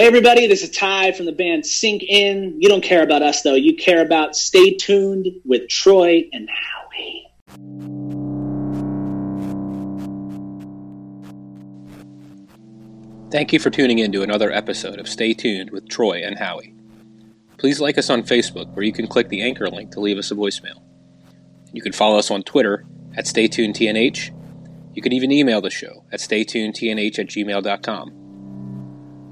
Hey, everybody, this is Ty from the band Sink In. You don't care about us, though. You care about Stay Tuned with Troy and Howie. Thank you for tuning in to another episode of Stay Tuned with Troy and Howie. Please like us on Facebook, where you can click the anchor link to leave us a voicemail. You can follow us on Twitter at StayTunedTNH. You can even email the show at StayTunedTNH at gmail.com.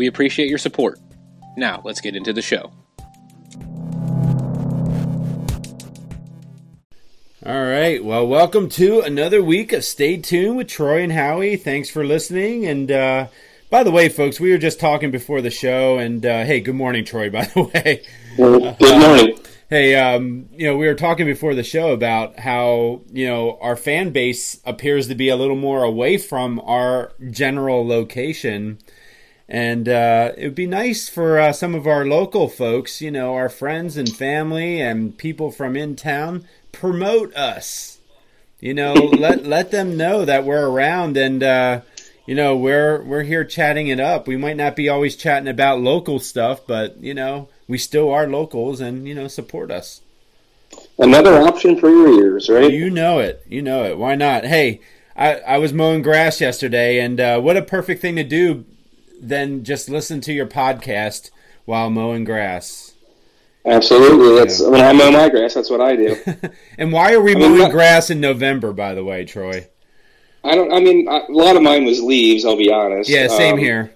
We appreciate your support. Now, let's get into the show. All right. Well, welcome to another week of Stay Tuned with Troy and Howie. Thanks for listening. And uh, by the way, folks, we were just talking before the show. And uh, hey, good morning, Troy. By the way, good morning. Uh, hey, um, you know, we were talking before the show about how you know our fan base appears to be a little more away from our general location. And uh, it would be nice for uh, some of our local folks, you know, our friends and family and people from in town, promote us. You know, let let them know that we're around and uh, you know we're we're here chatting it up. We might not be always chatting about local stuff, but you know we still are locals and you know support us. Another option for your ears, right? You know it. You know it. Why not? Hey, I, I was mowing grass yesterday, and uh, what a perfect thing to do than just listen to your podcast while mowing grass. Absolutely. That's yeah. when I mow my grass. That's what I do. and why are we I mowing mean, grass in November? By the way, Troy. I don't. I mean, a lot of mine was leaves. I'll be honest. Yeah, same um, here.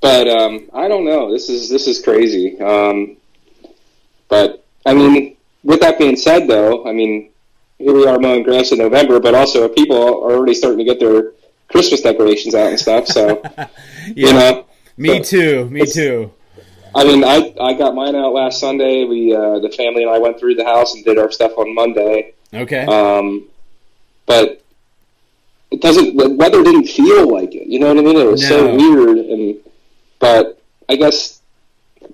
But um, I don't know. This is this is crazy. Um, but I mean, with that being said, though, I mean, here we are mowing grass in November, but also people are already starting to get their Christmas decorations out and stuff. So, yeah. you know, me too, me too. I mean, I I got mine out last Sunday. We uh, the family and I went through the house and did our stuff on Monday. Okay. Um, but it doesn't. The weather didn't feel like it. You know what I mean? It was no. so weird. And but I guess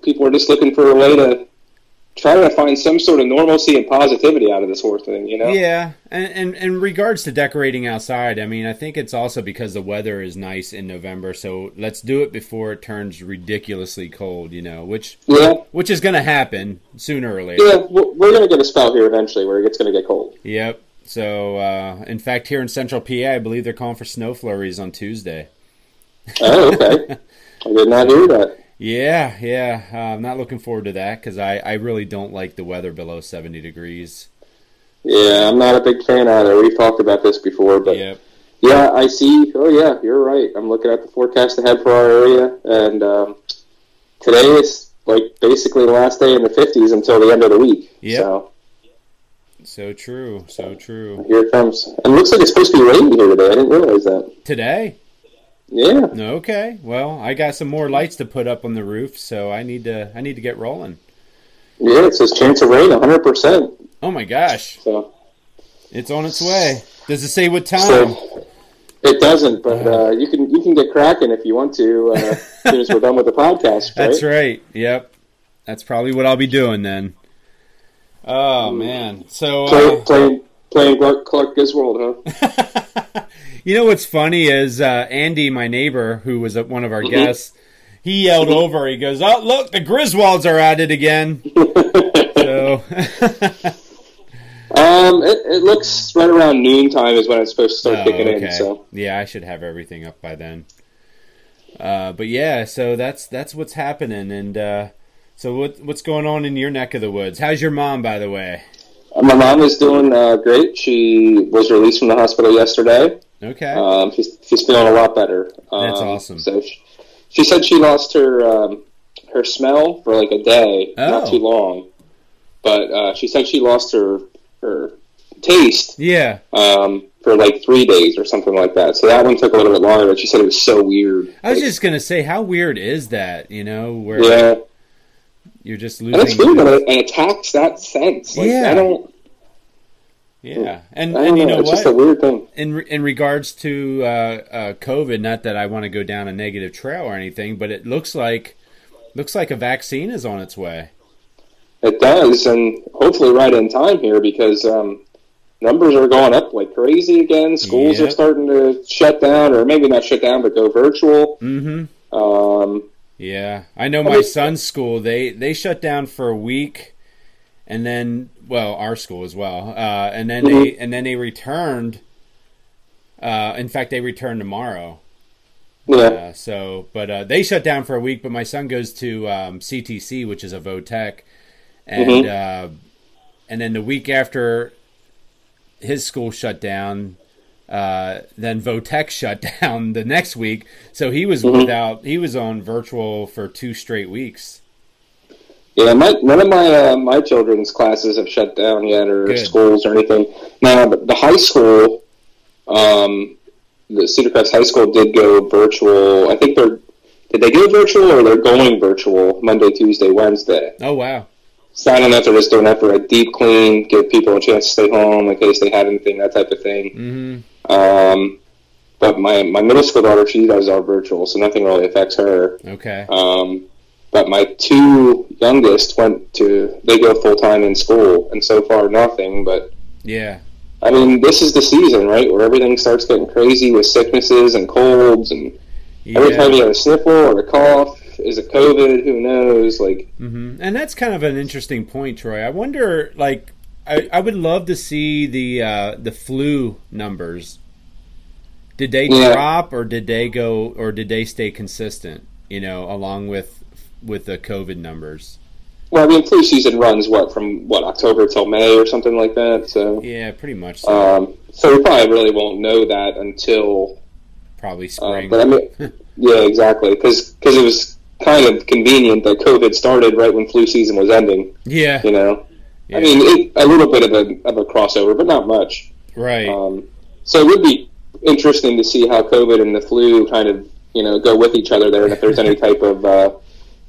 people were just looking for a way to trying to find some sort of normalcy and positivity out of this whole thing, you know? Yeah, and, and in regards to decorating outside, I mean, I think it's also because the weather is nice in November, so let's do it before it turns ridiculously cold, you know, which yeah. which is going to happen sooner or later. Yeah, we're going to get a spell here eventually where it's going to get cold. Yep. So, uh, in fact, here in Central PA, I believe they're calling for snow flurries on Tuesday. Oh, okay. I did not hear that. Yeah, yeah. Uh, I'm not looking forward to that because I, I really don't like the weather below 70 degrees. Yeah, I'm not a big fan either. We've talked about this before, but yep. yeah, I see. Oh, yeah, you're right. I'm looking at the forecast ahead for our area, and um, today is like basically the last day in the 50s until the end of the week. Yeah. So. so true. So true. Here it comes. And it looks like it's supposed to be raining here today. I didn't realize that. Today? Yeah. Okay. Well, I got some more lights to put up on the roof, so I need to I need to get rolling. Yeah, it says chance of rain 100%. Oh my gosh. So it's on its way. Does it say what time? So, it doesn't, but uh, you can you can get cracking if you want to uh, as soon as we're done with the podcast. Right? That's right. Yep. That's probably what I'll be doing then. Oh man. So uh, playing playing Clark, Clark Griswold, huh? You know what's funny is uh, Andy, my neighbor, who was one of our mm-hmm. guests, he yelled over. He goes, "Oh, look, the Griswolds are at it again." so, um, it, it, looks right around noon time is when it's supposed to start oh, kicking okay. in. So, yeah, I should have everything up by then. Uh, but yeah, so that's that's what's happening, and uh, so what what's going on in your neck of the woods? How's your mom, by the way? My mom is doing uh, great. She was released from the hospital yesterday. Okay. Um, she's, she's feeling a lot better. Um, That's awesome. So she, she, said she lost her um, her smell for like a day, oh. not too long. But uh, she said she lost her her taste. Yeah. Um, for like three days or something like that. So that one took a little bit longer. But she said it was so weird. I was Like, just gonna say, how weird is that? You know, where yeah, you're just and it's losing. weird when and it attacks that sense. Like, Yeah. I don't. yeah, and and you know. know It's just a weird thing. In in regards to uh, uh, COVID, not that I want to go down a negative trail or anything, but it looks like looks like a vaccine is on its way. It does, and hopefully right in time here because um, numbers are going up like crazy again. Schools Yep. are starting to shut down, or maybe not shut down, but go virtual. Mm-hmm. Um, Yeah, I know I my mean- son's school. They they shut down for a week, and then well, our school as well. Uh, and then they and then they returned. Uh, in fact, they return tomorrow. yeah, Uh, so, but uh, they shut down for a week. But my son goes to um, CTC, which is a Votech, and uh, and then the week after his school shut down, uh, then Votech shut down the next week. So he was without. He was on virtual for two straight weeks. yeah. My, none of my uh, my children's classes have shut down yet, or Good. schools or anything. Now, the, the high school, um, the Cedar Crest High School did go virtual. I think they're did they go virtual or they're going virtual Monday, Tuesday, Wednesday. Oh wow! So I don't know if they're just doing that for a deep clean, give people a chance to stay home in case they had anything, that type of thing. hmm Um, but my, my middle school daughter, she does all virtual, so nothing really affects her. Okay. Um, but my two youngest went to, they go full time in school, and so far nothing. But Yeah. I mean, this is the season, right, where everything starts getting crazy with sicknesses and colds, and every time you Yeah. have a sniffle or a cough, is it COVID? Who knows? Like, hmm And that's kind of an interesting point, Troy. I wonder, like, I, I would love to see the uh, the flu numbers. Did they Yeah. drop, or did they go, or did they stay consistent? You know, along with with the COVID numbers. well, I mean, flu season runs what from what October till May or something like that. So. Yeah, pretty much. So. Um, so we probably really won't know that until. Probably Uh, spring. but I mean, yeah, exactly, because because it was kind of convenient that COVID started right when flu season was ending. yeah. You know, yeah. I mean, it, a little bit of a of a crossover, but not much. right. Um, so it would be interesting to see how COVID and the flu kind of you know go with each other there, and if there's any type of uh,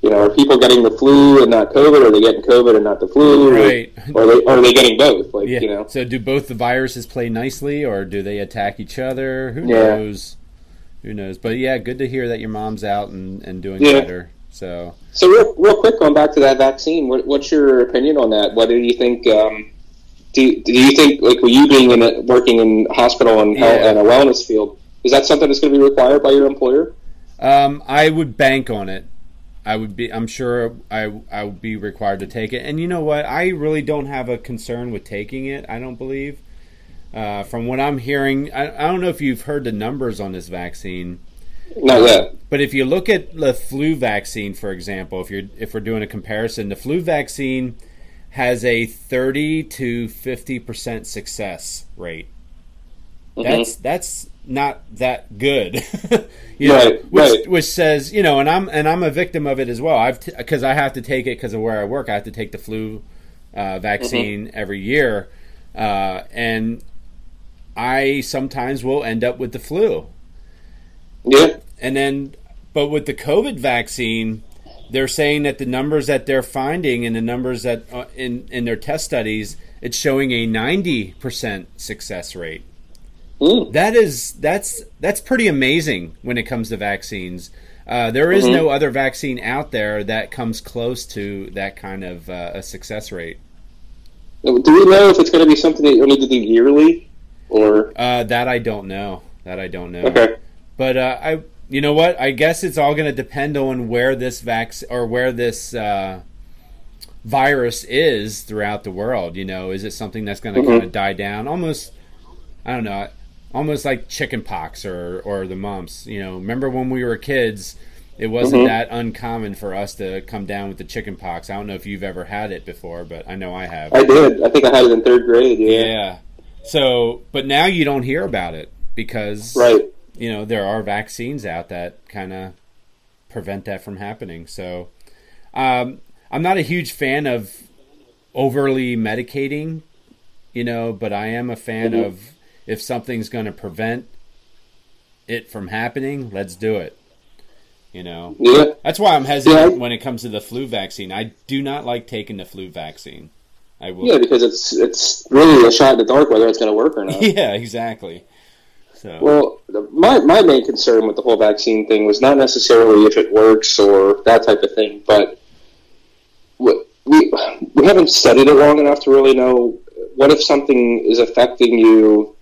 you know, are people getting the flu and not COVID? Or are they getting COVID and not the flu? Right. Or, are they or are they getting both? Like yeah. you know. So do both the viruses play nicely, or do they attack each other? Who Yeah. knows? Who knows? But yeah, good to hear that your mom's out and, and doing Yeah. better. So So real, real quick, going back to that vaccine, what, what's your opinion on that? Whether you think, um, do, do you think, like, with you being in a, working in hospital and, health, Yeah. and a wellness field, is that something that's going to be required by your employer? Um, I would bank on it. I would be. I'm sure I I would be required to take it. And you know what? I really don't have a concern with taking it. I don't believe. Uh, from what I'm hearing, I, I don't know if you've heard the numbers on this vaccine, Not yet. but if you look at the flu vaccine, for example, if you're if we're doing a comparison, the flu vaccine has a 30 to 50 percent success rate. Mm-hmm. That's that's not that good, you know. Which right. which says you know, and I'm and I'm a victim of it as well. I've because I have to take it because of where I work. I have to take the flu uh, vaccine every year, uh, and I sometimes will end up with the flu. Yeah. And then, but with the COVID vaccine, they're saying that the numbers that they're finding and the numbers that uh, in in their test studies, it's showing a ninety percent success rate. Mm. That is that's that's pretty amazing when it comes to vaccines. Uh, there is no other vaccine out there that comes close to that kind of uh, a success rate. Do we know if it's going to be something that you need to do yearly? Or, Uh, that I don't know. That I don't know. okay. But uh, I, you know what? I guess it's all going to depend on where this vac or where this uh, virus is throughout the world. You know, is it something that's going to Mhm. kind of die down? Almost, I don't know, almost like chicken pox or or the mumps. You know, remember when we were kids? It wasn't Mhm. that uncommon for us to come down with the chicken pox. I don't know if you've ever had it before, but I know I have. I did. I think I had it in third grade. Yeah. yeah. So, but now you don't hear about it because Right. You know there are vaccines out that kind of prevent that from happening so um, i'm not a huge fan of overly medicating you know but i am a fan Mhm. of if something's going to prevent it from happening, let's do it. You know, Yeah. that's why I'm hesitant Yeah. when it comes to the flu vaccine. I do not like taking the flu vaccine. I will. Yeah, because it's it's really a shot in the dark whether it's going to work or not. Yeah, exactly. So Well, the- my my main concern with the whole vaccine thing was not necessarily if it works or that type of thing, but we we, we haven't studied it long enough to really know what if something is affecting you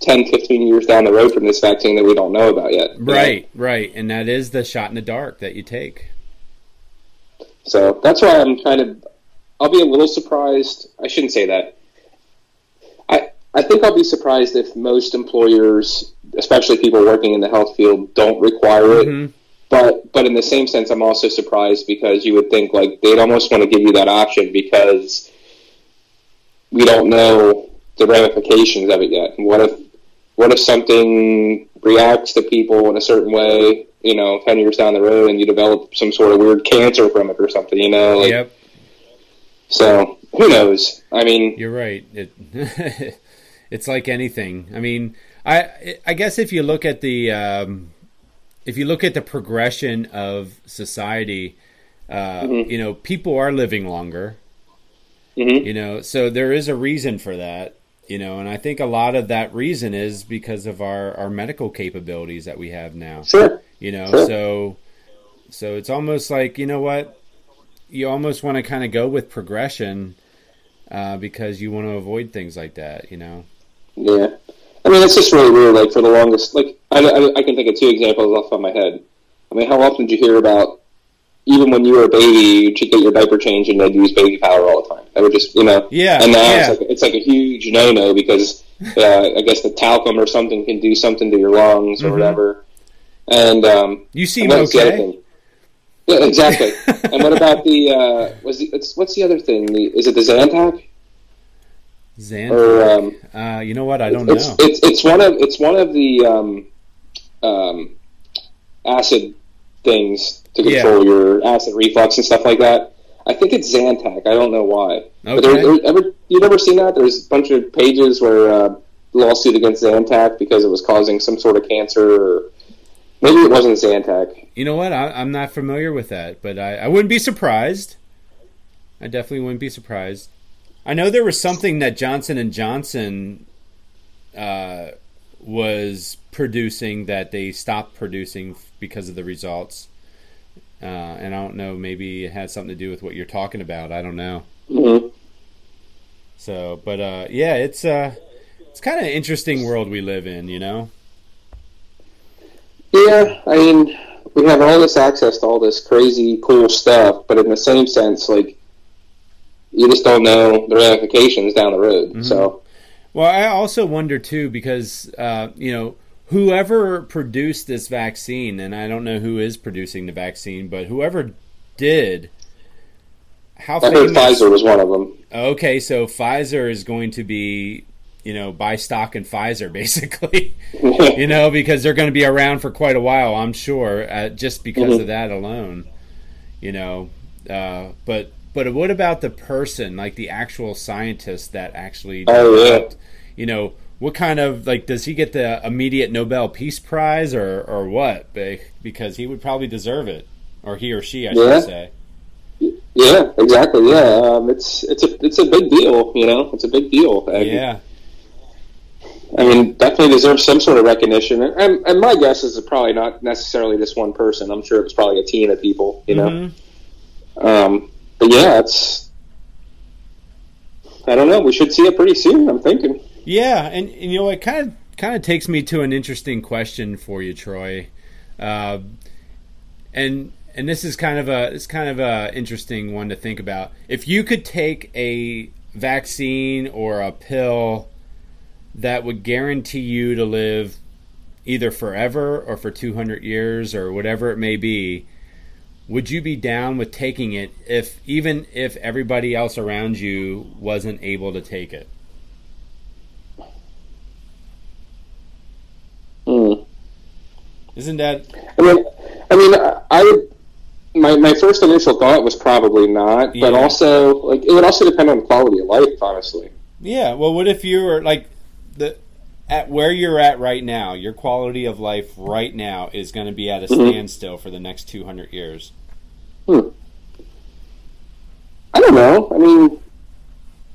10, 15 years down the road from this vaccine that we don't know about yet. you know? right, right, and that is the shot in the dark that you take. So that's why I'm kind of. I'll be a little surprised. I shouldn't say that. I I think I'll be surprised if most employers, especially people working in the health field, don't require it. Mhm. But but in the same sense, I'm also surprised because you would think like they'd almost want to give you that option because we don't know the ramifications of it yet. And what if what if something reacts to people in a certain way? You know, ten years down the road, and you develop some sort of weird cancer from it or something. You know, like, yep, so who knows? I mean, you're right. It it's like anything. I mean, I I guess if you look at the um, if you look at the progression of society, uh, Mhm. you know, people are living longer. mhm. you know so there is a reason for that you know and i think a lot of that reason is because of our our medical capabilities that we have now sure, you know Sure. so so it's almost like you know what you almost want to kind of go with progression uh, because you want to avoid things like that you know yeah. I mean, it's just really weird. Like for the longest, like I, I, I can think of two examples off the top of my head. I mean, how often did you hear about even when you were a baby, you should get your diaper changed and they'd use baby powder all the time. They would just, you know, yeah and now yeah it's like it's like a huge no-no because uh, I guess the talcum or something can do something to your lungs or Mhm. whatever. And um, you seem and okay? Yeah, exactly. and what about the uh, was the, it's, what's the other thing? The, is it the Zantac Xan, or um, uh, you know what i don't it's, know It's it's one of it's one of the um, um, acid things to Yeah. control your acid reflux and stuff like that. I think it's Zantac. I don't know why. But there, okay there, ever you've ever seen that? There's a bunch of pages where uh, lawsuit against Zantac because it was causing some sort of cancer, or maybe it wasn't Zantac. you know what I, i'm not familiar with that but I, I wouldn't be surprised i definitely wouldn't be surprised i know there was something that johnson and johnson uh, was producing that they stopped producing because of the results. Uh, and i don't know maybe it has something to do with what you're talking about. I don't know. Hmm so but uh, yeah it's uh, it's kind of an interesting world we live in you know? Yeah, I mean, we have all this access to all this crazy, cool stuff, but in the same sense, like, you just don't know the ramifications down the road. Mhm. So, Well, I also wonder too because uh, you know whoever produced this vaccine, and I don't know who is producing the vaccine, but whoever did, how I famous? Pfizer was one of them. Okay, so Pfizer is going to be, you know, buy stock in Pfizer basically, you know, because they're going to be around for quite a while, I'm sure, uh, just because Mhm. of that alone, you know. Uh, but but what about the person, like the actual scientist that actually Oh, yeah. you know, what kind of like does he get the immediate Nobel Peace Prize or or what? Because he would probably deserve it, or he or she, I Yeah. should say. yeah, exactly. Yeah, um, it's it's a it's a big deal. You know, it's a big deal. And, Yeah. I mean, definitely deserves some sort of recognition. And, and my guess is it's probably not necessarily this one person. I'm sure it was probably a team of people. You know, Mhm. um, but yeah, it's. I don't know. We should see it pretty soon. I'm thinking. Yeah, and, and you know it kind of kind of takes me to an interesting question for you, Troy. Uh, and and this is kind of a it's kind of a interesting one to think about. If you could take a vaccine or a pill that would guarantee you to live either forever or for 200 years or whatever it may be, would you be down with taking it if even if everybody else around you wasn't able to take it? Hmm. Isn't that I mean, I mean, I- would. My, my first initial thought was probably not, but also like it would also depend on the quality of life, honestly. Yeah, well, what if you were like the at where you're at right now, your quality of life right now is going to be at a Mhm. standstill for the next 200 years. Hmm. I don't know. I mean,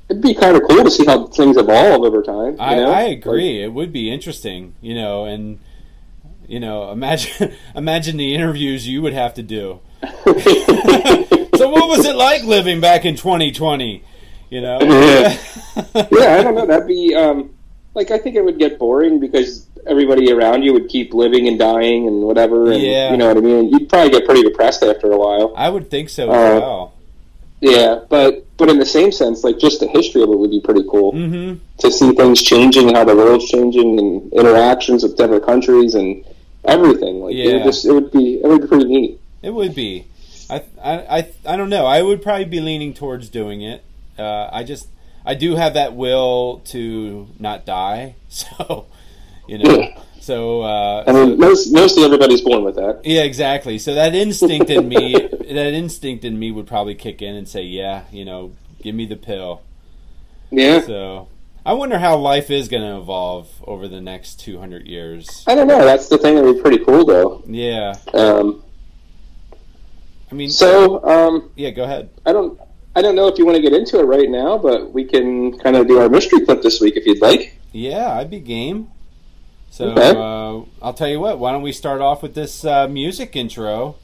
it'd be kind of cool to see how things evolve over time. you I, know? I agree. it would be interesting, you know, and you know, imagine imagine the interviews you would have to do. So, what was it like living back in 2020? You know, Yeah. yeah, I don't know. That'd be um, like I think it would get boring because everybody around you would keep living and dying and whatever. And, Yeah. You know what I mean? You'd probably get pretty depressed after a while. I would think so Uh, as well. Yeah, but but in the same sense, like just the history of it would be pretty cool hmm to see things changing, how the world's changing, and interactions with different countries and everything. Like it would just it would be it would be pretty neat. It would be. I, I, I, I don't know. I would probably be leaning towards doing it. Uh, I just, I do have that will to not die. So, you know, so, uh, I mean, most mostly everybody's born with that. yeah, exactly. So that instinct in me, that instinct in me would probably kick in and say, yeah, you know, give me the pill. Yeah. So I wonder how life is going to evolve over the next 200 years. I don't know. That's the thing that would be pretty cool, though. Yeah. Um, I mean, so um, yeah, go ahead. I don't I don't know if you want to get into it right now, but we can kind of do our mystery clip this week if you'd like. Yeah, I'd be game. So Okay. uh, I'll tell you what. Why don't we start off with this uh, music intro,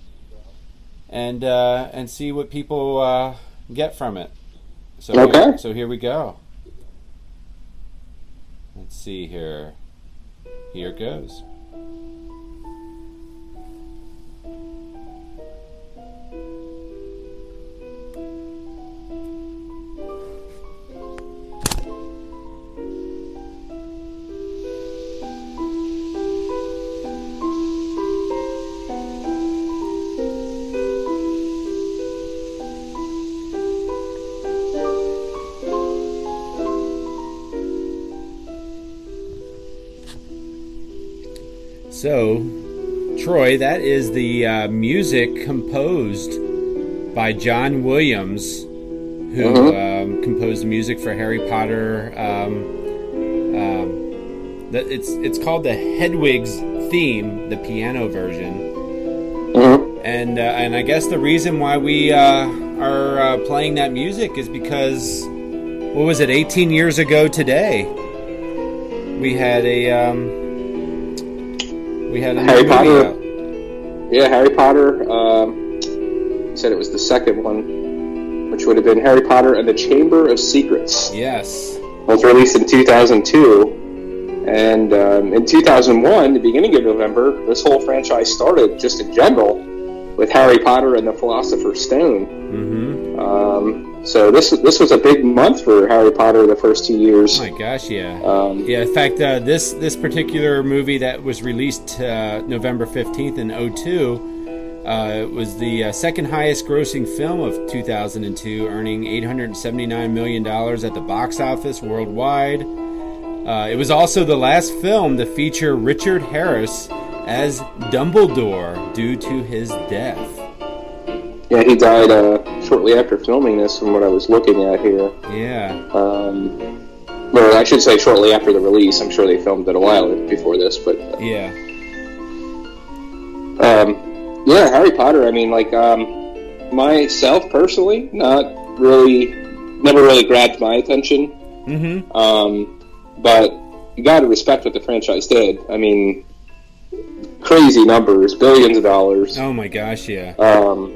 and uh, and see what people uh, get from it. So Okay. so here we go. Let's see here. Here it goes. That is the uh, music composed by John Williams, who um, composed the music for Harry Potter. Um, um, that it's it's called the Hedwig's theme, the piano version, Mm-hmm. and uh, and I guess the reason why we uh, are uh, playing that music is because what was it? 18 years ago today, we had a um, we had a Harry Potter. out. Yeah, Harry Potter. Um, said it was the second one, which would have been Harry Potter and the Chamber of Secrets. Yes. was released in 2002. And um, in 2001, the beginning of November, this whole franchise started just in general with Harry Potter and the Philosopher's Stone. Mm-hmm. Um, so this this was a big month for Harry Potter the first two years. Oh my gosh, yeah. Um, Yeah, in fact, uh, this this particular movie that was released uh, November fifteenth in 02 uh, was the uh, second highest grossing film of 2002, earning 879 million dollars at the box office worldwide. Uh, it was also the last film to feature Richard Harris as Dumbledore due to his death. yeah, he died uh, shortly after filming this, from what I was looking at here. Yeah, Um, well, I should say shortly after the release. I'm sure they filmed it a while before this, but yeah, Um, yeah, Harry Potter. I mean, like um, myself personally, not really, never really grabbed my attention. mm-hmm. Um, but you got to respect what the franchise did. I mean, crazy numbers, billions of dollars, Oh my gosh, yeah. um,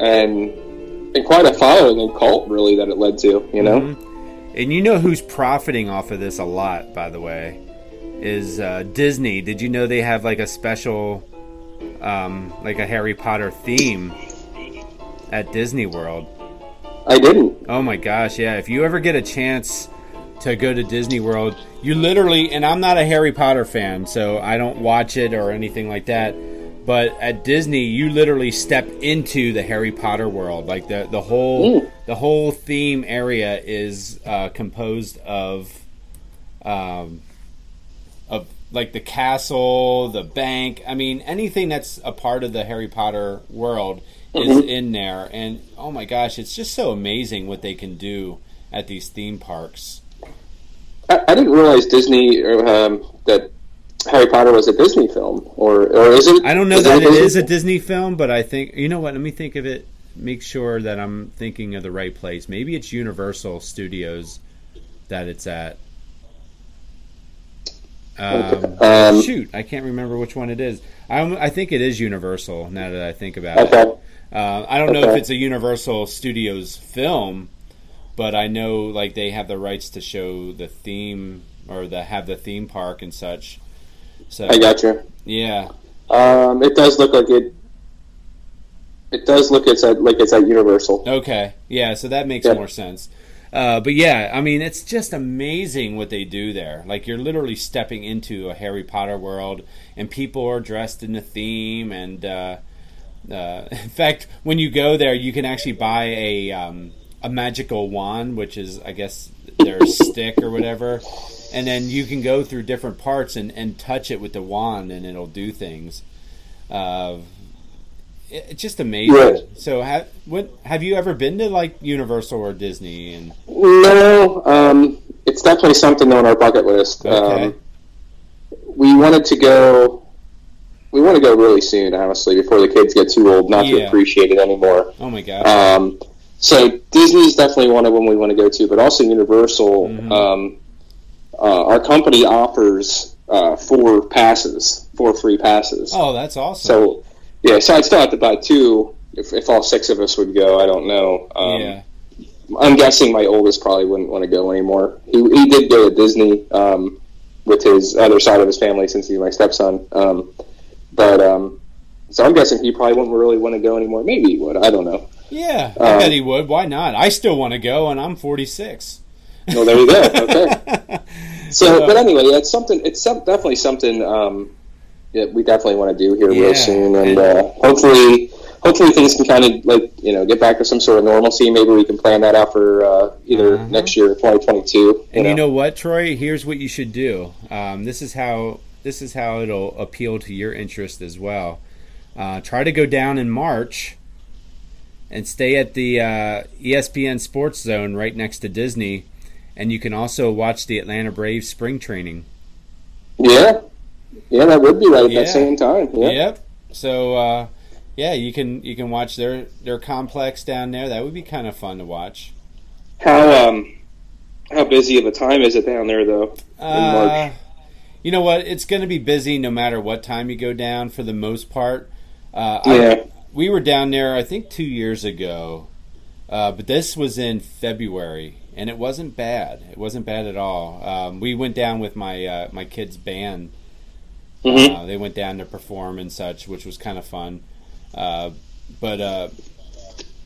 and and quite a following and cult really that it led to. You know, Mhm. And you know who's profiting off of this a lot, by the way, is uh, Disney. Did you know they have like a special, um, like a Harry Potter theme at Disney World? I didn't. Oh my gosh, yeah. If you ever get a chance to go to Disney World, you literally, and I'm not a Harry Potter fan, so I don't watch it or anything like that. But at Disney, you literally step into the Harry Potter world. Like the the whole Ooh. the whole theme area is uh, composed of, um, of like the castle, the bank. I mean, anything that's a part of the Harry Potter world is Mhm. in there. And oh my gosh, it's just so amazing what they can do at these theme parks. I, I didn't realize Disney um, that Harry Potter was a Disney film, or or is it? I don't know is that it Disney a? Disney film, but I think you know what. Let me think of it. Make sure that I'm thinking of the right place. Maybe it's Universal Studios that it's at. Um, Um, shoot, I can't remember which one it is. I, I think it is Universal. Now that I think about it, uh, I don't know if it's a Universal Studios film, but I know like they have the rights to show the theme or the have the theme park and such. So I got you. yeah, Um, it does look like it. It does look it's at like it's at Universal. Okay, yeah, so that makes Yeah. more sense. Uh, but yeah, I mean, it's just amazing what they do there. Like you're literally stepping into a Harry Potter world, and people are dressed in the theme. And uh, uh, in fact, when you go there, you can actually buy a um, a magical wand, which is, I guess, their stick or whatever. And then you can go through different parts and, and touch it with the wand, and it'll do things. Uh, it- it's just amazing. Right. So, have what have you ever been to like Universal or Disney? And No, um, it's definitely something on our bucket list. Okay. Um, we wanted to go. We want to go really soon, honestly, before the kids get too old not to appreciate it anymore. oh my god, Um, so Disney's definitely one of them we want to go to, but also Universal. Mhm. Um, uh, our company offers uh, four passes, four free passes. oh that's awesome. So, yeah, so I'd still have to buy two if, if all six of us would go. I don't know. Um, yeah, I'm guessing my oldest probably wouldn't want to go anymore. He, he did go to Disney um, with his other side of his family since he's my stepson. Um, but um, so I'm guessing he probably wouldn't really want to go anymore. Maybe he would. I don't know. yeah, I um, bet he would. Why not? I still want to go, and I'm 46. Well, there you go. Okay. So, but anyway, yeah, it's something. It's some, definitely something um, that we definitely want to do here Yeah, real soon, and uh, hopefully, hopefully things can kind of like you know get back to some sort of normalcy. Maybe we can plan that out for uh, either Uh-huh. next year, 2022. And you know what, Troy? Here's what you should do. Um, this is how this is how it'll appeal to your interest as well. Uh, try to go down in March and stay at the uh, ESPN Sports Zone right next to Disney, and you can also watch the Atlanta Braves spring training. Yeah, yeah, that would be right at Yeah. that same time. Yeah. Yep. So uh, yeah, you can you can watch their their complex down there. That would be kind of fun to watch. How um, how busy of a time is it down there though? Uh, March. you know what? It's going to be busy no matter what time you go down for the most part. Uh, I- Yeah. we were down there, I think, two years ago, uh, but this was in February, and it wasn't bad. It wasn't bad at all. Um, we went down with my uh, my kids' band. Mhm. Uh, they went down to perform and such, which was kind of fun. Uh, but uh,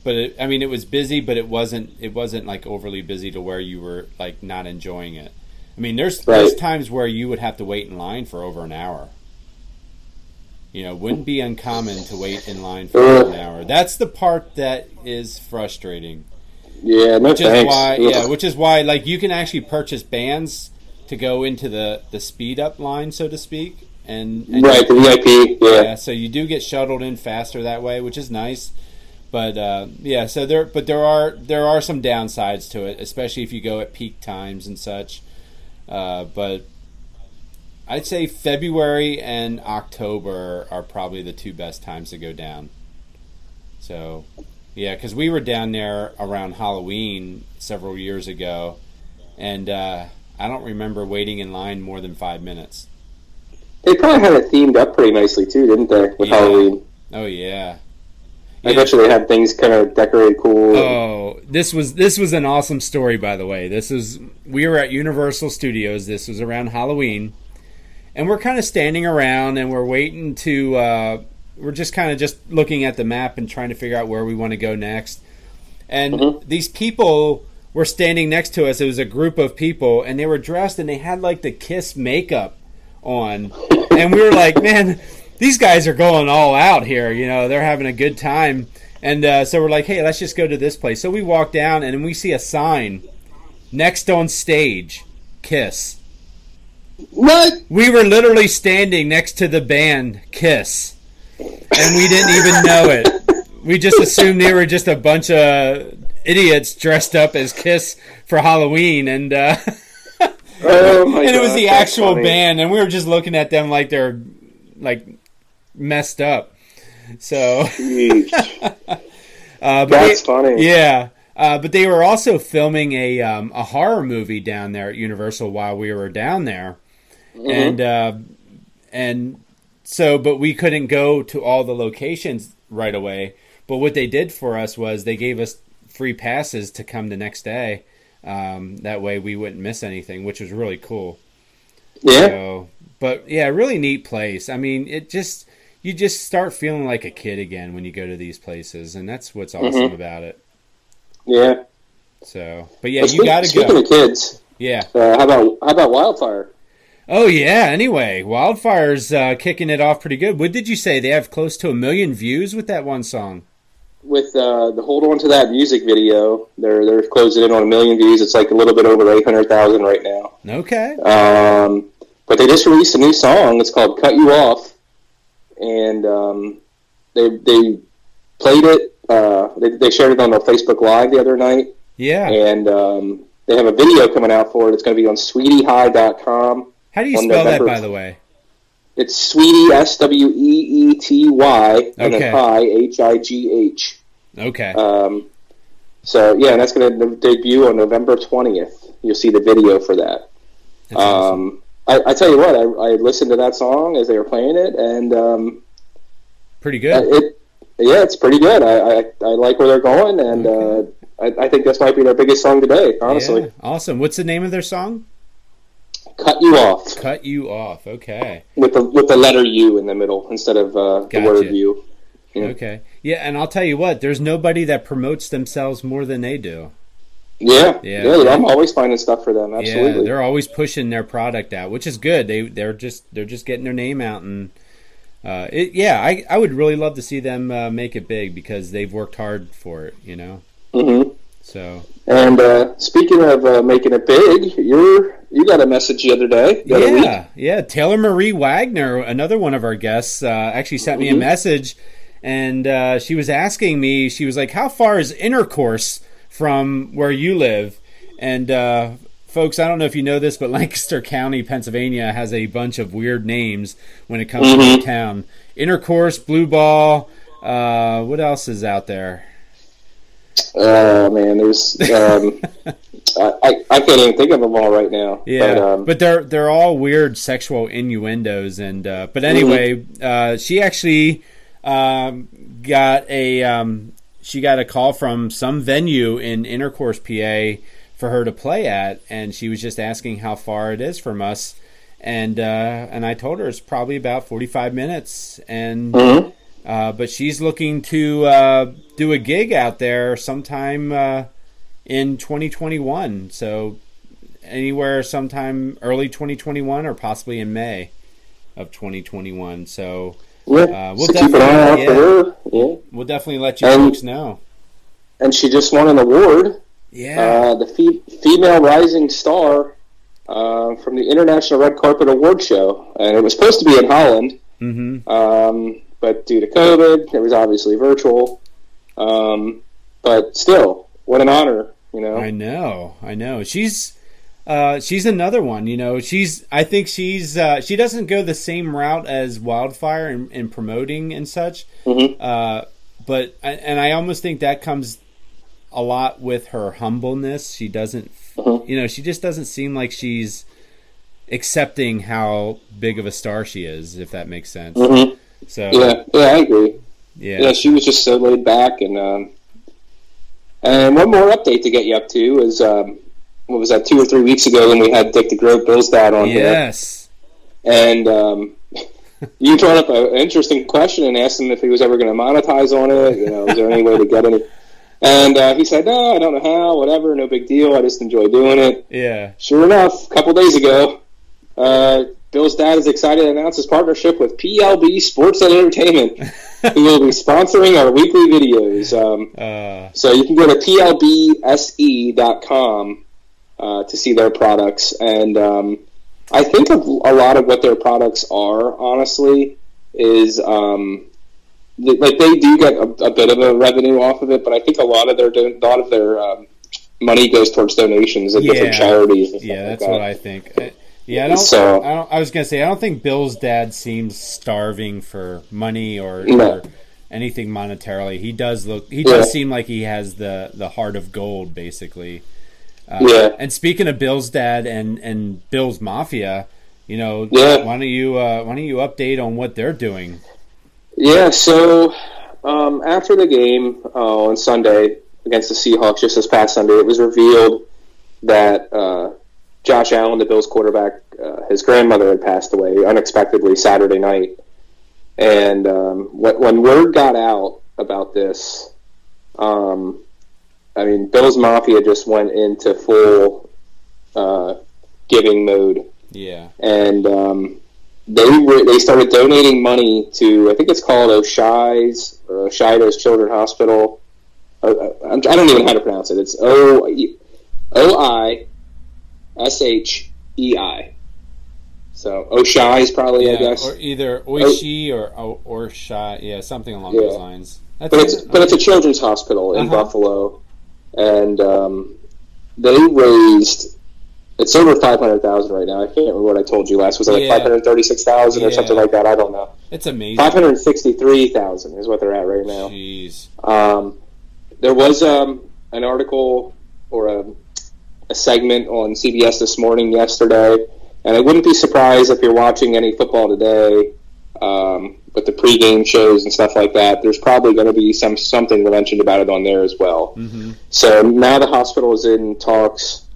but it, I mean, it was busy, but it wasn't it wasn't like overly busy to where you were like not enjoying it. I mean, there's there's times where you would have to wait in line for over an hour. You know, wouldn't be uncommon to wait in line for an hour. That's the part that is frustrating. Yeah, no Which is why, yeah, which is why, like, you can actually purchase bands to go into the the speed up line, so to speak, and, and right, the VIP. Yeah. yeah, so you do get shuttled in faster that way, which is nice. But uh, yeah, so there, but there are there are some downsides to it, especially if you go at peak times and such. Uh, but I'd say February and October are probably the two best times to go down. So yeah, because we were down there around Halloween several years ago, and uh, I don't remember waiting in line more than five minutes. They probably had it themed up pretty nicely too, didn't they? With Yeah. Halloween. Oh yeah. I Yeah. bet you they had things kind of decorated cool. Oh, this was this was an awesome story, by the way. This is we were at Universal Studios. This was around Halloween, and we're kind of standing around and we're waiting to. Uh, we're just kind of just looking at the map and trying to figure out where we want to go next. And Mhm. these people were standing next to us. It was a group of people, and they were dressed and they had like the Kiss makeup on, and we were like, man. These guys are going all out here, you know. They're having a good time, and uh, so we're like, hey, let's just go to this place. So we walk down, and we see a sign next on stage, Kiss. What? We were literally standing next to the band Kiss, and we didn't even know it. We just assumed they were just a bunch of idiots dressed up as Kiss for Halloween, and uh, Oh my and it was the actual funny. band, and we were just looking at them like they're like messed up. So, uh, but That's they- funny. Yeah, uh, but they were also filming a um, a horror movie down there at Universal while we were down there, Mm-hmm. and uh, and so but we couldn't go to all the locations right away. But what they did for us was they gave us free passes to come the next day. Um, that way we wouldn't miss anything, which was really cool. Yeah. So, but yeah, really neat place. I mean, it just you just start feeling like a kid again when you go to these places, and that's what's awesome about it. Yeah. So, but yeah, you got to speaking go. of kids, Yeah. uh, how about how about Wildfire? Oh yeah. Anyway, Wildfire's uh, kicking it off pretty good. What did you say? They have close to a million views with that one song. With uh, the hold on to that music video, they're they're closing in on a million views. It's like a little bit over eight hundred thousand right now. Okay. Um, but they just released a new song. It's called "Cut You Off," and um, they they played it. Uh, they, they shared it on their Facebook Live the other night, Yeah. and um, they have a video coming out for it. It's going to be on SweetyHigh.com. How do you spell that, by the way? It's Sweety S W E E T Y and Okay. then High H I G H. Okay. Um, so yeah, and that's going to debut on November twentieth. You'll see the video for that. That's awesome. Um, I, I tell you what, I, I listened to that song as they were playing it, and um, Pretty uh, good. it yeah, it's pretty good. I, I, I like where they're going, and uh, I, I think this might be their biggest song today. Honestly, Yeah. Awesome. What's the name of their song? Cut you off Cut You Off. Okay. with the with the letter U in the middle instead of uh, the word U. Yeah. Okay. Yeah, and I'll tell you what, there's nobody that promotes themselves more than they do. Yeah, Yeah. yeah, I'm always finding stuff for them. Yeah, Absolutely. they're always pushing their product out, which is good. They they're just they're just getting their name out and uh, it, yeah, I, I would really love to see them uh, make it big because they've worked hard for it, you know. hmm So And uh, speaking of uh, making it big, you're you got a message the other day. The other yeah, yeah. Taylor Marie Wagner, another one of our guests, uh, actually sent me a Mhm. message, and uh, she was asking me. She was like, "How far is Intercourse from where you live?" And uh, folks, I don't know if you know this, but Lancaster County, Pennsylvania, has a bunch of weird names when it comes to Mhm. the town. Intercourse, Blue Ball. Uh, what else is out there? Oh man, there's um, I, I can't even think of them all right now. Yeah, but, um, but they're they're all weird sexual innuendos, and uh, but anyway, uh, she actually um, got a um, she got a call from some venue in Intercourse, PA, for her to play at, and she was just asking how far it is from us, and uh, and I told her it's probably about forty five minutes, and mhm. Uh, but she's looking to uh, do a gig out there sometime uh, in 2021. So anywhere sometime early 2021 or possibly in May of 2021. So uh, we'll so eye definitely- yeah. Yeah, we'll definitely let you Um, folks know. and she just won an award, Yeah. uh, the fe- female rising star uh, from the International Red Carpet Award Show, and it was supposed to be in Holland. mm-hmm. Um, but due to COVID, it was obviously virtual. Um, but still, what an honor, you know. I know. I know. She's. Uh, she's another one, you know. She's. I think she's. Uh, she doesn't go the same route as Wildfire in, in promoting and such. Mhm. Uh, but and I almost think that comes a lot with her humbleness. She doesn't, Mhm. you know, she just doesn't seem like she's accepting how big of a star she is, if that makes sense. Mhm. So Yeah, yeah, I agree. yeah, Yeah, she was just so laid back, and um, and one more update to get you up to is um, what was that two or three weeks ago when we had Dick the Grove Bill's dad on here, yes, and um, you brought up an interesting question and asked him if he was ever going to monetize on it. You know, is there any way to get any? And uh, he said, "No, I don't know how. Whatever, no big deal. I just enjoy doing it." yeah, Sure enough, a couple days ago, uh, Bill's dad is excited to announce his partnership with PLB Sports and Entertainment, who will be sponsoring our weekly videos. Um, uh, so you can go to plbse.com uh, to see their products, and um, I think a, a lot of what their products are, honestly, is um, th- like they do get a, a bit of a revenue off of it, but I think a lot of their a lot of their um, money goes towards donations and different charities. Yeah, like that's that. what I think. I- Yeah, I don't, So- I don't. I was gonna say I don't think Bill's dad seems starving for money or, No. or anything monetarily. He does look. He Yeah. does seem like he has the the heart of gold, basically. Uh, Yeah. And speaking of Bill's dad and and Bill's mafia, you know, Yeah. why don't you uh, why don't you update on what they're doing? Yeah, so um, after the game uh, on Sunday against the Seahawks, just this past Sunday, it was revealed that uh, Josh Allen, the Bills quarterback, uh, his grandmother had passed away unexpectedly Saturday night. And um, when, word got out about this, um, I mean, Bills Mafia just went into full uh, giving mode Yeah. and um, they re- they started donating money to I think it's called Oshai's or Oshaida's Children's Hospital. Uh, uh, I don't even know how to pronounce it. It's O O I S H E I. So Oshai's probably I Yeah, guess, or either Oishi or or, or Shy, yeah, something along Yeah. those lines. That's but it's but it's a children's hospital in Uh-huh. Buffalo, and um, they raised. It's over five hundred thousand right now. I can't remember what I told you last. Was it like Yeah. five hundred thirty-six thousand or something like that? I don't know. it's amazing. Five hundred sixty-three thousand is what they're at right now. Jeez. Um, there was um, an article or a, a segment on CBS this morning, yesterday, and I wouldn't be surprised if you're watching any football today um, with the pregame shows and stuff like that. There's probably going to be some something mentioned about it on there as well. hmm So now the hospital is in talks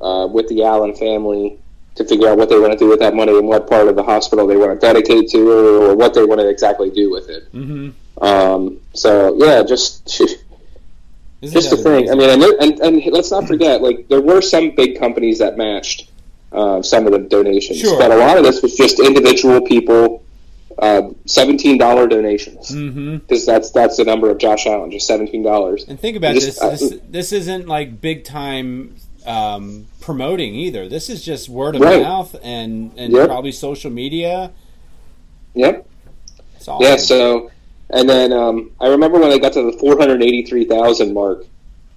uh, with the Allen family to figure out what they want to do with that money and what part of the hospital they want to dedicate to or, or what they want to exactly do with it. hmm Um, so yeah, just Just the thing. I mean, and, and and let's not forget, like there were some big companies that matched uh, some of the donations, Sure. but a lot of this was just individual people. Uh, Seventeen dollar donations because that's that's the number of Josh Allen, just seventeen dollars. And think about Just- this, this. This isn't like big time um, promoting either. This is just word of Right. mouth and and Yep. probably social media. Yep. Awesome. Yeah. So, and then um, I remember when they got to the four hundred eighty-three thousand mark,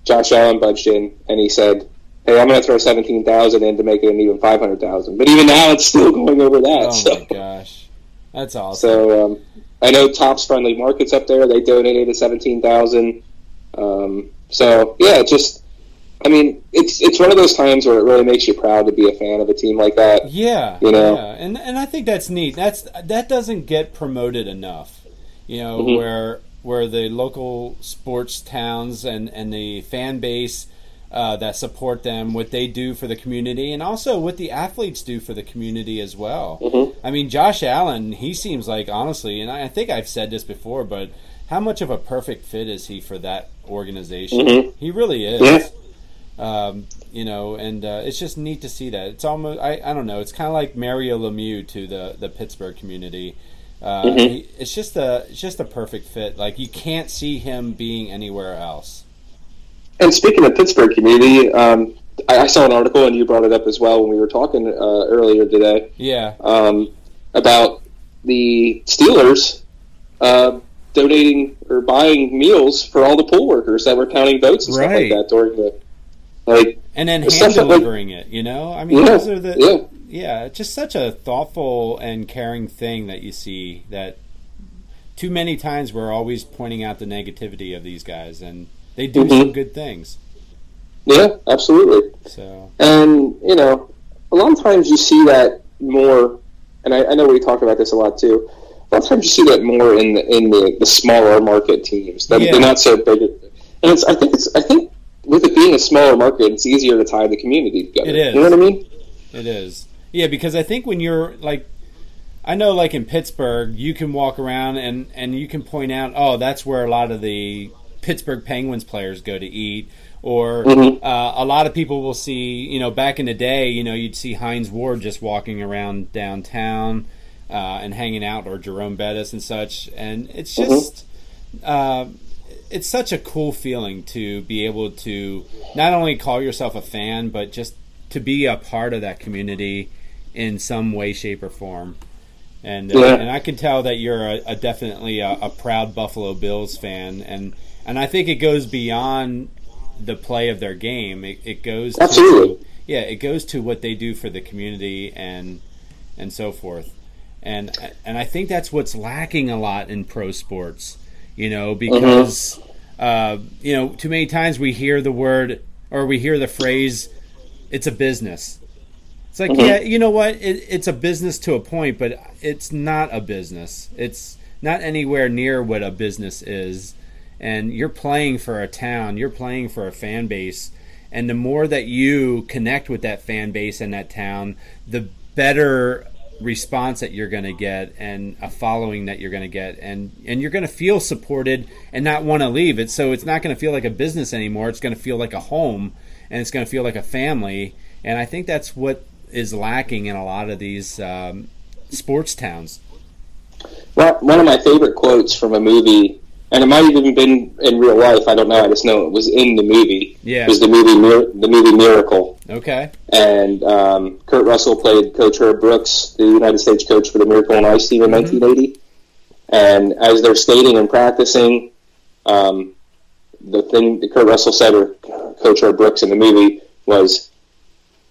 Josh Allen budged in and he said, "Hey, I'm going to throw seventeen thousand in to make it an even five hundred thousand. But even now, it's still going over that. oh so, my gosh, that's awesome. so um, I know Tops Friendly Markets up there. They donated seventeen thousand. Um, so yeah, it just. I mean, it's it's one of those times where it really makes you proud to be a fan of a team like that. Yeah, You know? yeah, and and I think that's neat. That's that doesn't get promoted enough. You know, Mhm. where where the local sports towns and and the fan base uh, that support them, what they do for the community, and also what the athletes do for the community as well. Mhm. I mean, Josh Allen, he seems like honestly, and I I think I've said this before, but how much of a perfect fit is he for that organization? Mhm. He really is Yeah. um, you know, and uh, it's just neat to see that. It's almost I, I don't know. It's kind of like Mario Lemieux to the the Pittsburgh community. Uh, Mhm. he, it's just a it's just a perfect fit. Like you can't see him being anywhere else. And speaking of Pittsburgh community, um, I, I saw an article and you brought it up as well when we were talking uh, earlier today Yeah, um, about the Steelers uh, donating or buying meals for all the poll workers that were counting votes and Right. stuff like that during the like. and then The hand that, like- delivering it. You know, I mean, Yeah, those are the yeah. Yeah, it's just such a thoughtful and caring thing that you see that too many times we're always pointing out the negativity of these guys and they do Mhm. some good things. Yeah, absolutely. So And you know, a lot of times you see that more, and I, I know we talk about this a lot too. A lot of times you see that more in the in the, the smaller market teams. They're, Yeah. they're not so big, and it's I think it's I think with it being a smaller market, it's easier to tie the community together. It is. You know what I mean? It is. Yeah, because I think when you're like I know like in Pittsburgh, you can walk around and and you can point out, "Oh, that's where a lot of the Pittsburgh Penguins players go to eat." Or Mhm. uh, a lot of people will see, you know, back in the day, you know, you'd see Hines Ward just walking around downtown uh, and hanging out, or Jerome Bettis and such. And it's just, uh, it's such a cool feeling to be able to not only call yourself a fan, but just to be a part of that community in some way, shape, or form. And uh, Yeah. and I can tell that you're a, a definitely a, a proud Buffalo Bills fan, and and I think it goes beyond the play of their game. It, it goes Absolutely. to yeah, it goes to what they do for the community and and so forth. And and I think that's what's lacking a lot in pro sports. You know, because uh, you know, too many times we hear the word or we hear the phrase, "It's a business." It's like, mm-hmm. yeah, you know what? It, it's a business to a point, but it's not a business. It's not anywhere near what a business is. And you're playing for a town, you're playing for a fan base. And the more that you connect with that fan base and that town, the better response that you're going to get and a following that you're going to get and and you're going to feel supported and not want to leave it so it's not going to feel like a business anymore it's going to feel like a home and it's going to feel like a family and i think that's what is lacking in a lot of these um, sports towns Well, one of my favorite quotes from a movie, and it might have even been in real life. I don't know. I just know it was in the movie. Yeah. was the movie the movie Miracle, okay and um, Kurt Russell played Coach Herb Brooks, the United States coach for the Miracle on Ice team in 1980. And as they're skating and practicing, um, the thing that Kurt Russell said, or Coach Herb Brooks in the movie, was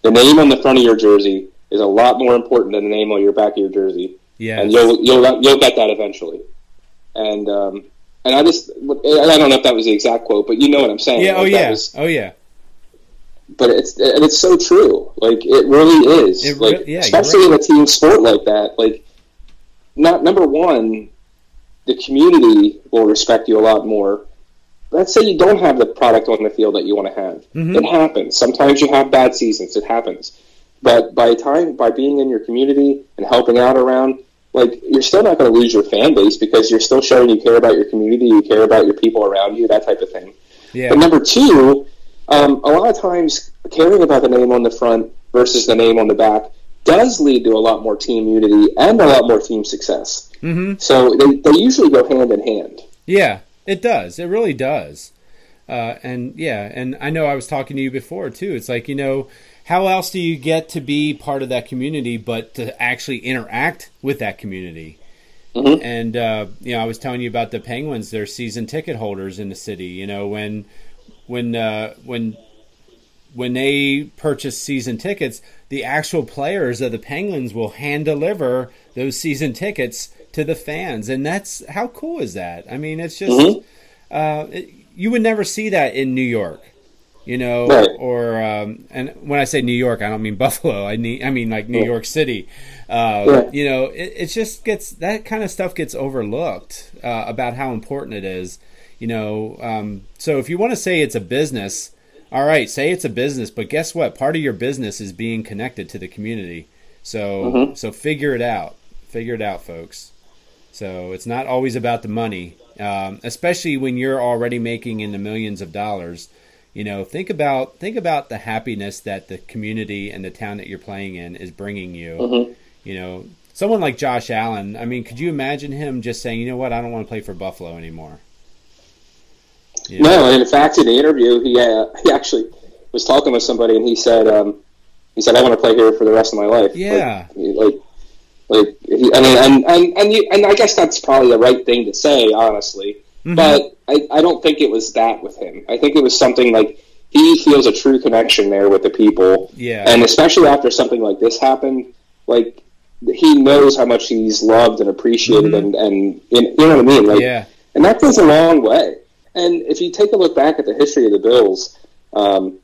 the name on the front of your jersey is a lot more important than the name on your back of your jersey yeah and you'll you'll you'll get that eventually. And um, and I just I don't know if that was the exact quote, but you know what I'm saying. yeah oh Like, that yeah was- oh yeah but it's and it's so true. Like it really is. It re- like yeah, especially in a team sport like that. Like not number one, the community will respect you a lot more. Let's say you don't have the product on the field that you want to have. Mhm. It happens. Sometimes you have bad seasons. It happens. But by time by being in your community and helping out around, like you're still not going to lose your fan base because you're still showing you care about your community, you care about your people around you, that type of thing. yeah But number two, um, a lot of times caring about the name on the front versus the name on the back does lead to a lot more team unity and a lot more team success. mm-hmm. So they, they usually go hand in hand. Yeah, it does. It really does. Uh, and yeah, and I know I was talking to you before too. It's like you know, how else do you get to be part of that community but to actually interact with that community? Mhm. And uh, you know, I was telling you about the Penguins. They're season ticket holders in the city. You know, when when uh, when when they purchase season tickets, the actual players of the Penguins will hand deliver those season tickets to the fans, and that's how cool is that? I mean, it's just Mhm. uh, it, you would never see that in New York, you know, Right. or um, and when I say New York, I don't mean Buffalo. I mean I mean like New Yeah. York City. Uh, Yeah. You know, it, it just gets that kind of stuff gets overlooked uh, about how important it is. You know, um, so if you want to say it's a business, all right, say it's a business, but guess what? Part of your business is being connected to the community. So Mhm. so figure it out. Figure it out, folks. So it's not always about the money, um, especially when you're already making in the millions of dollars. You know, think about think about the happiness that the community and the town that you're playing in is bringing you. Mhm. You know, someone like Josh Allen. I mean, could you imagine him just saying, "You know what? I don't want to play for Buffalo anymore." You know? No, in fact, in the interview, he uh, he actually was talking with somebody, and he said um, he said I want to play here for the rest of my life. Yeah. like like, like mean, and and and, you, and I guess that's probably the right thing to say, honestly. Mhm. But I, I don't think it was that with him. I think it was something like he feels a true connection there with the people, yeah, and especially after something like this happened, like he knows how much he's loved and appreciated, Mhm. and and you know what I mean, like. yeah, And that goes a long way. And if you take a look back at the history of the Bills, um,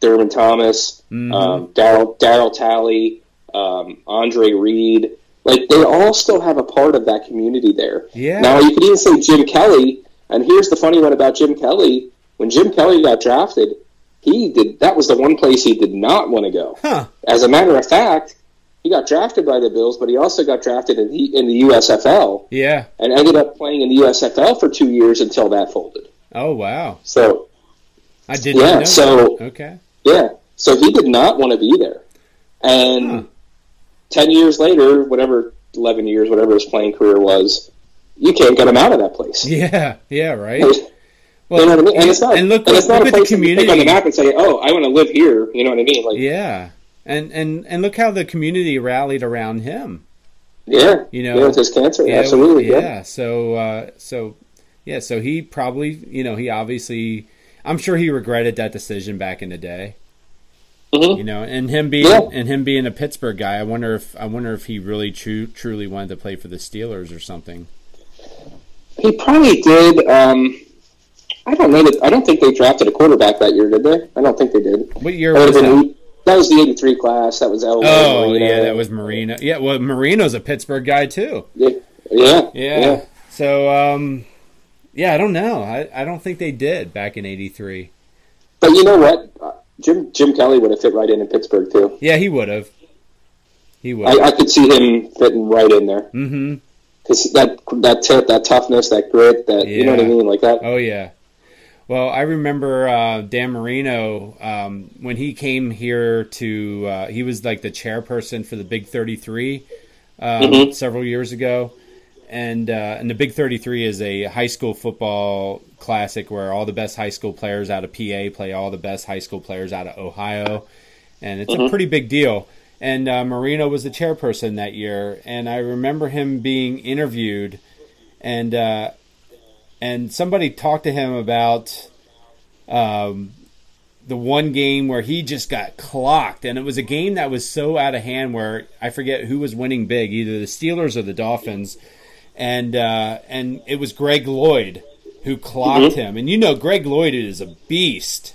Thurman Thomas, Mhm. um, Daryl Darryl Talley, um, Andre Reed, like they all still have a part of that community there. yeah. Now you could even say Jim Kelly, and here's the funny one about Jim Kelly: when Jim Kelly got drafted, he did that was the one place he did not want to go. huh? As a matter of fact, he got drafted by the Bills, but he also got drafted in the, in the USFL Yeah. and ended up playing in the USFL for two years until that folded. Oh wow. So I didn't Yeah, know. so- that. okay. yeah, so he did not want to be there. And Huh. Ten years later, whatever eleven years, whatever his playing career was, you can't get him out of that place. Yeah. Yeah. Right. Well, you know what I mean? And it's not, and look, and it's not look a at the place that you on the map and say, "Oh, I want to live here." You know what I mean? Like, Yeah. And and and look how the community rallied around him. yeah, You know, yeah, with his cancer, Yeah, absolutely, Yeah. yeah. So uh, so yeah. So he probably you know he obviously I'm sure he regretted that decision back in the day. Mhm. You know, and him being Yeah. and him being a Pittsburgh guy, I wonder if I wonder if he really tru- truly wanted to play for the Steelers or something. He probably did. Um, I don't know that. I don't think they drafted a quarterback that year, did they? I don't think they did. What year That, was that? that was the '83 class. That was Elway. Oh Marino. yeah, that was Marino. Yeah, well Marino's a Pittsburgh guy too. Yeah, yeah, Yeah. So um, yeah, I don't know. I, I don't think they did back in '83. But you know what? Jim Jim Kelly would have fit right in in Pittsburgh too. Yeah, he would have. He would. I, I could see him fitting right in there mm-hmm. because that that tip, that toughness, that grit, that you know what I mean, like that. Oh yeah. Well, I remember uh, Dan Marino um, when he came here to. Uh, he was like the chairperson for the Big Thirty Three um, Mhm. several years ago, and uh, and the Big Thirty Three is a high school football classic where all the best high school players out of PA play all the best high school players out of Ohio, and it's a Mhm. pretty big deal. And uh, Marino was the chairperson that year, and I remember him being interviewed, and uh, and somebody talked to him about um, the one game where he just got clocked, and it was a game that was so out of hand where I forget who was winning big, either the Steelers or the Dolphins, and uh, and it was Greg Lloyd who clocked mm-hmm. him, and you know Greg Lloyd is a beast.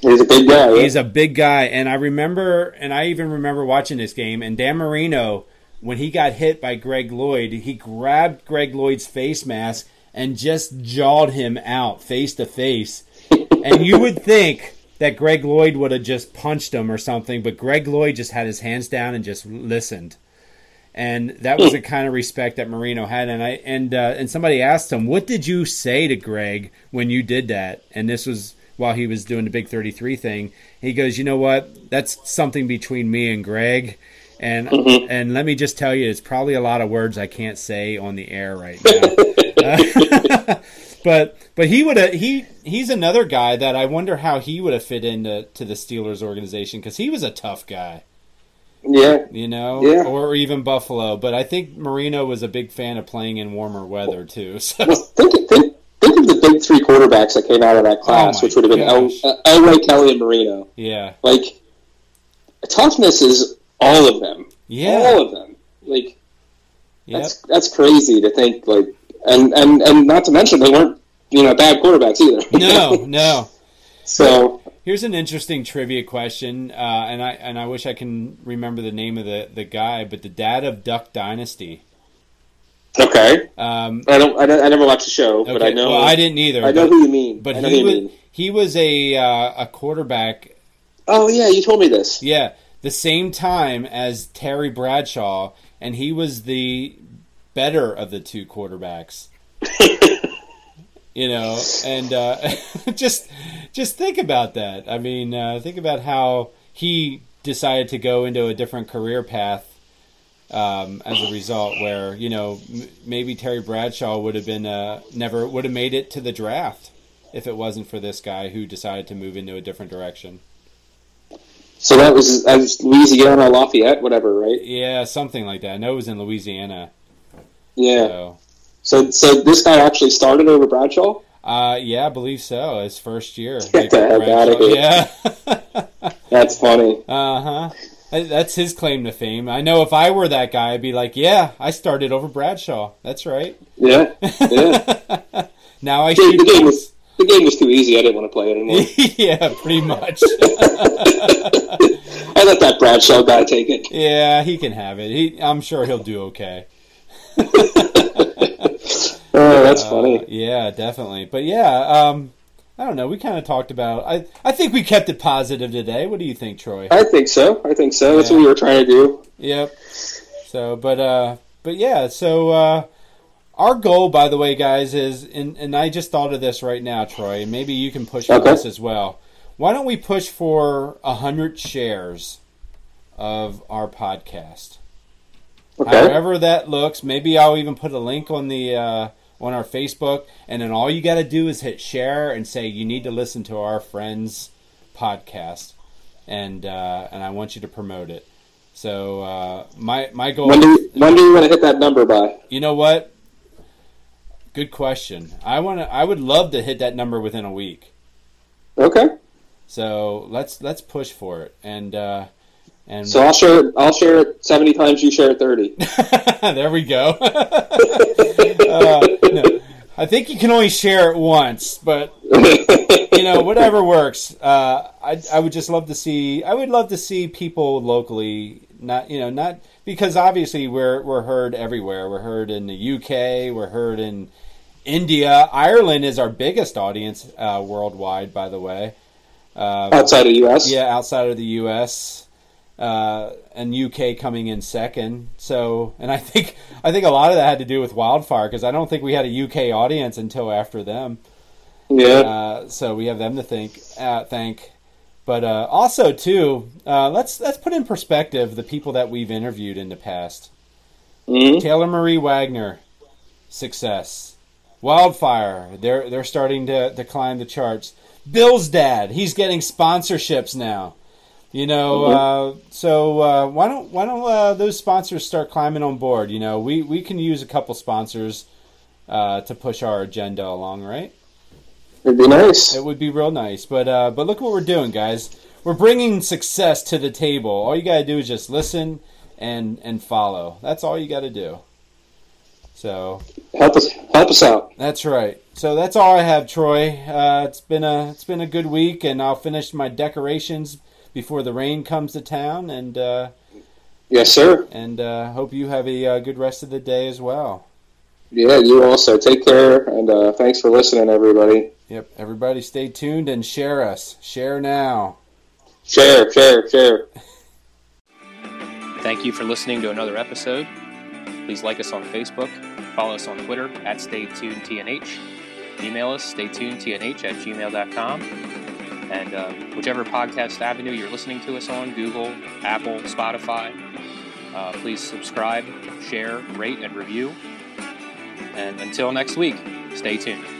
He's a big guy. He's a big guy, and I remember, and I even remember watching this game. And Dan Marino, when he got hit by Greg Lloyd, he grabbed Greg Lloyd's face mask and just jawed him out face to face. And you would think that Greg Lloyd would have just punched him or something, but Greg Lloyd just had his hands down and just listened. And that was the kind of respect that Marino had. And I and uh, and somebody asked him, "What did you say to Greg when you did that?" And this was while he was doing the Big Thirty Three thing. He goes, "You know what? That's something between me and Greg." And Mhm. and let me just tell you, it's probably a lot of words I can't say on the air right now. but but he would have he he's another guy that I wonder how he would have fit into to the Steelers organization because he was a tough guy, yeah. you know, Yeah. or even Buffalo. But I think Marino was a big fan of playing in warmer weather too. So Well, think, think, think of the big three quarterbacks that came out of that class, Oh which would have been El, uh, Elway, Kelly, and Marino. yeah, Like, toughness is all of them. yeah, All of them. Like, yep. that's that's crazy to think. Like, and and and not to mention they weren't you know bad quarterbacks either. no, no. so Here's an interesting trivia question, uh, and I and I wish I can remember the name of the, the guy, but the dad of Duck Dynasty. okay, Um, I don't I, don't, I never watched the show, but I know well, I didn't either. I know but- who you mean. But he was mean. he was a uh, a quarterback. Oh yeah, you told me this. Yeah, the same time as Terry Bradshaw, and he was the better of the two quarterbacks. You know, and uh, just just think about that. I mean, uh, think about how he decided to go into a different career path um, as a result. Where you know m- maybe Terry Bradshaw would have been uh, never would have made it to the draft if it wasn't for this guy who decided to move into a different direction. So that was, that was Louisiana, Lafayette, whatever, right? Yeah, something like that. I know it was in Louisiana. Yeah. So, So so this guy actually started over Bradshaw. Uh, yeah, I believe so. His first year. Get the heck outta here. Yeah. That's funny. uh huh. That's his claim to fame. I know if I were that guy, I'd be like, yeah, I started over Bradshaw. That's right. Yeah. Yeah. now I shoot the game was the game was too easy. I didn't want to play it anymore. yeah, pretty much. I let that Bradshaw guy take it. yeah, he can have it. He, I'm sure he'll do okay. Oh, that's Uh, funny. yeah, definitely. But yeah, um, I don't know. We kind of talked about. I I think we kept it positive today. What do you think, Troy? I think so. I think so. That's what we were trying to do. Yep. So, but uh, but yeah. So uh, our goal, by the way, guys, is and and I just thought of this right now, Troy. and Maybe you can push for Okay. this as well. Why don't we push for a hundred shares of our podcast? Okay. However that looks, maybe I'll even put a link on the uh, on our Facebook, and then all you got to do is hit share and say you need to listen to our friends' podcast, and uh, and I want you to promote it. So uh, my my goal, When do you, when do you want to hit that number by? you know what? Good question. I want to. I would love to hit that number within a week. Okay. So let's let's push for it, and uh, and So I'll share. I'll share it seventy times. You share it thirty. there we go. uh, no, I think you can only share it once, but you know whatever works. Uh, I I would just love to see. I would love to see people locally. Not you know not because obviously we're we're heard everywhere. We're heard in the UK. We're heard in India. Ireland is our biggest audience uh, worldwide, by the way. Uh, Outside of U.S. yeah, outside of the U.S. Uh, and UK coming in second. So, and I think I think a lot of that had to do with Wildfire because I don't think we had a UK audience until after them. Yeah. Uh, so we have them to think uh, thank. But uh, also too, uh, let's let's put in perspective the people that we've interviewed in the past. Mhm. Taylor Marie Wagner, success. Wildfire, they're they're starting to, to climb the charts. Bill's dad, he's getting sponsorships now. You know, uh, so uh, why don't why don't uh, those sponsors start climbing on board? You know, we, we can use a couple sponsors uh, to push our agenda along, right? It'd be nice. It would be real nice, but uh, but look what we're doing, guys. We're bringing success to the table. All you gotta do is just listen and and follow. That's all you gotta do. So Help us. Help us out. that's right. So that's all I have, Troy. Uh, it's been a it's been a good week, and I'll finish my decorations before the rain comes to town, and uh, Yes, sir. and uh, hope you have a uh, good rest of the day as well. Yeah, you also. Take care, and uh, thanks for listening, everybody. Yep. Everybody, stay tuned and share us. Share now. Share, share, share. Thank you for listening to another episode. Please like us on Facebook, follow us on Twitter at StayTunedTNH, email us staytunedtnh at gmail.com, and uh, whichever podcast avenue you're listening to us on Google, Apple, Spotify uh, please subscribe, share, rate, and review. And until next week, stay tuned.